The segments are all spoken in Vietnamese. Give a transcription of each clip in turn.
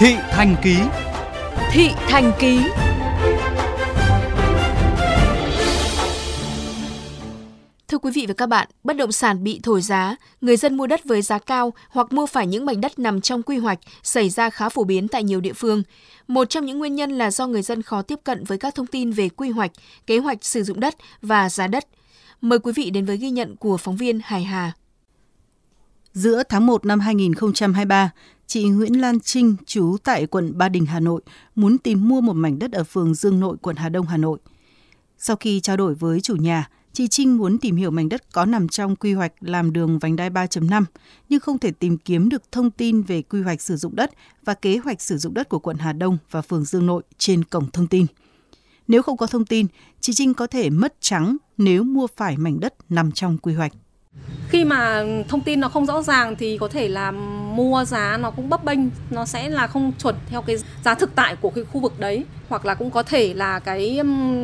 Thị Thành Ký Thị Thành Ký Thưa quý vị và các bạn, bất động sản bị thổi giá, người dân mua đất với giá cao hoặc mua phải những mảnh đất nằm trong quy hoạch xảy ra khá phổ biến tại nhiều địa phương. Một trong những nguyên nhân là do người dân khó tiếp cận với các thông tin về quy hoạch, kế hoạch sử dụng đất và giá đất. Mời quý vị đến với ghi nhận của phóng viên Hải Hà. Giữa tháng 1 năm 2023, chị Nguyễn Lan Trinh, trú tại quận Ba Đình, Hà Nội, muốn tìm mua một mảnh đất ở phường Dương Nội, quận Hà Đông, Hà Nội. Sau khi trao đổi với chủ nhà, chị Trinh muốn tìm hiểu mảnh đất có nằm trong quy hoạch làm đường vành đai 3.5, nhưng không thể tìm kiếm được thông tin về quy hoạch sử dụng đất và kế hoạch sử dụng đất của quận Hà Đông và phường Dương Nội trên cổng thông tin. Nếu không có thông tin, chị Trinh có thể mất trắng nếu mua phải mảnh đất nằm trong quy hoạch. Khi mà thông tin nó không rõ ràng thì có thể là mua giá nó cũng bấp bênh, nó sẽ là không chuẩn theo cái giá thực tại của cái khu vực đấy hoặc là cũng có thể là cái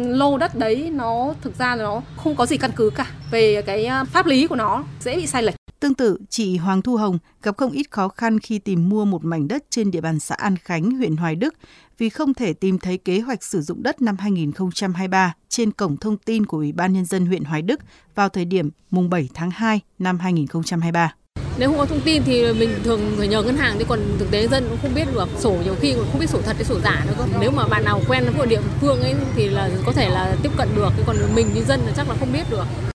lô đất đấy nó thực ra là nó không có gì căn cứ cả về cái pháp lý của nó dễ bị sai lệch. Tương tự, chị Hoàng Thu Hồng gặp không ít khó khăn khi tìm mua một mảnh đất trên địa bàn xã An Khánh, huyện Hoài Đức vì không thể tìm thấy kế hoạch sử dụng đất năm 2023 trên cổng thông tin của Ủy ban Nhân dân huyện Hoài Đức vào thời điểm mùng 7 tháng 2 năm 2023. Nếu không có thông tin thì mình thường phải nhờ ngân hàng, chứ còn thực tế dân cũng không biết được sổ nhiều khi còn không biết sổ thật hay sổ giả nữa cơ. Nếu mà bạn nào quen với địa phương ấy thì là có thể là tiếp cận được, chứ còn mình như dân là chắc là không biết được.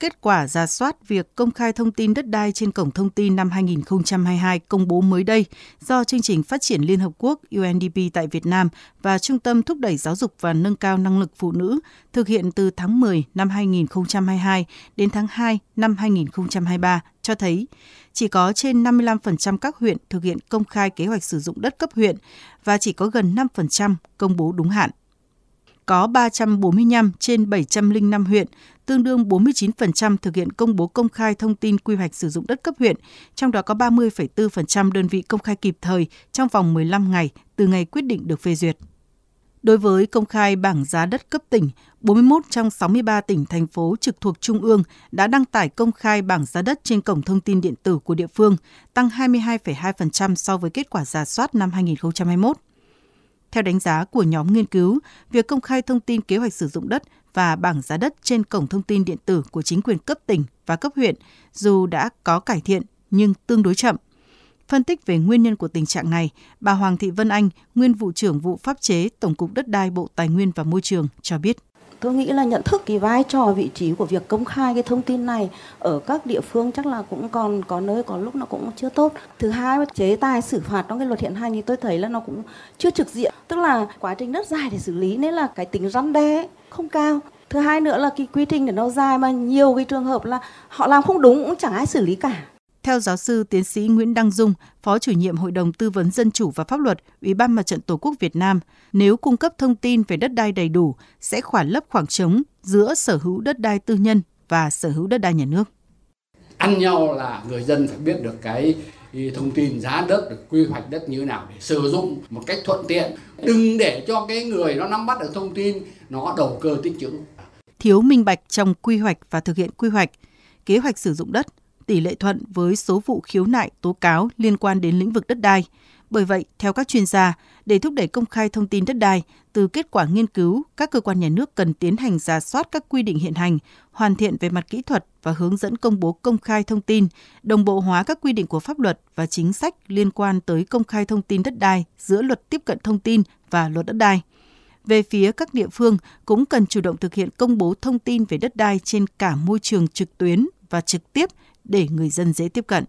Kết quả ra soát việc công khai thông tin đất đai trên cổng thông tin năm 2022 công bố mới đây do Chương trình Phát triển Liên Hợp Quốc UNDP tại Việt Nam và Trung tâm Thúc đẩy Giáo dục và Nâng cao Năng lực Phụ nữ thực hiện từ tháng 10 năm 2022 đến tháng 2 năm 2023 cho thấy chỉ có trên 55% các huyện thực hiện công khai kế hoạch sử dụng đất cấp huyện và chỉ có gần 5% công bố đúng hạn có 345 trên 705 huyện, tương đương 49% thực hiện công bố công khai thông tin quy hoạch sử dụng đất cấp huyện, trong đó có 30,4% đơn vị công khai kịp thời trong vòng 15 ngày từ ngày quyết định được phê duyệt. Đối với công khai bảng giá đất cấp tỉnh, 41 trong 63 tỉnh, thành phố trực thuộc Trung ương đã đăng tải công khai bảng giá đất trên cổng thông tin điện tử của địa phương, tăng 22,2% so với kết quả giả soát năm 2021. Theo đánh giá của nhóm nghiên cứu, việc công khai thông tin kế hoạch sử dụng đất và bảng giá đất trên cổng thông tin điện tử của chính quyền cấp tỉnh và cấp huyện dù đã có cải thiện nhưng tương đối chậm. Phân tích về nguyên nhân của tình trạng này, bà Hoàng Thị Vân Anh, nguyên vụ trưởng vụ pháp chế Tổng cục Đất đai Bộ Tài nguyên và Môi trường cho biết tôi nghĩ là nhận thức cái vai trò, vị trí của việc công khai cái thông tin này ở các địa phương chắc là cũng còn có nơi, có lúc nó cũng chưa tốt. Thứ hai chế tài xử phạt trong cái luật hiện hành thì tôi thấy là nó cũng chưa trực diện. Tức là quá trình rất dài để xử lý nên là cái tính răn đe không cao. Thứ hai nữa là cái quy trình để nó dài mà nhiều cái trường hợp là họ làm không đúng cũng chẳng ai xử lý cả theo giáo sư tiến sĩ Nguyễn Đăng Dung, Phó chủ nhiệm Hội đồng Tư vấn Dân chủ và Pháp luật, Ủy ban Mặt trận Tổ quốc Việt Nam, nếu cung cấp thông tin về đất đai đầy đủ, sẽ khoản lấp khoảng trống giữa sở hữu đất đai tư nhân và sở hữu đất đai nhà nước. Ăn nhau là người dân phải biết được cái thông tin giá đất, được quy hoạch đất như thế nào để sử dụng một cách thuận tiện. Đừng để cho cái người nó nắm bắt được thông tin, nó đầu cơ tích trữ. Thiếu minh bạch trong quy hoạch và thực hiện quy hoạch, kế hoạch sử dụng đất, tỷ lệ thuận với số vụ khiếu nại tố cáo liên quan đến lĩnh vực đất đai. Bởi vậy, theo các chuyên gia, để thúc đẩy công khai thông tin đất đai, từ kết quả nghiên cứu, các cơ quan nhà nước cần tiến hành giả soát các quy định hiện hành, hoàn thiện về mặt kỹ thuật và hướng dẫn công bố công khai thông tin, đồng bộ hóa các quy định của pháp luật và chính sách liên quan tới công khai thông tin đất đai giữa luật tiếp cận thông tin và luật đất đai. Về phía các địa phương cũng cần chủ động thực hiện công bố thông tin về đất đai trên cả môi trường trực tuyến và trực tiếp để người dân dễ tiếp cận.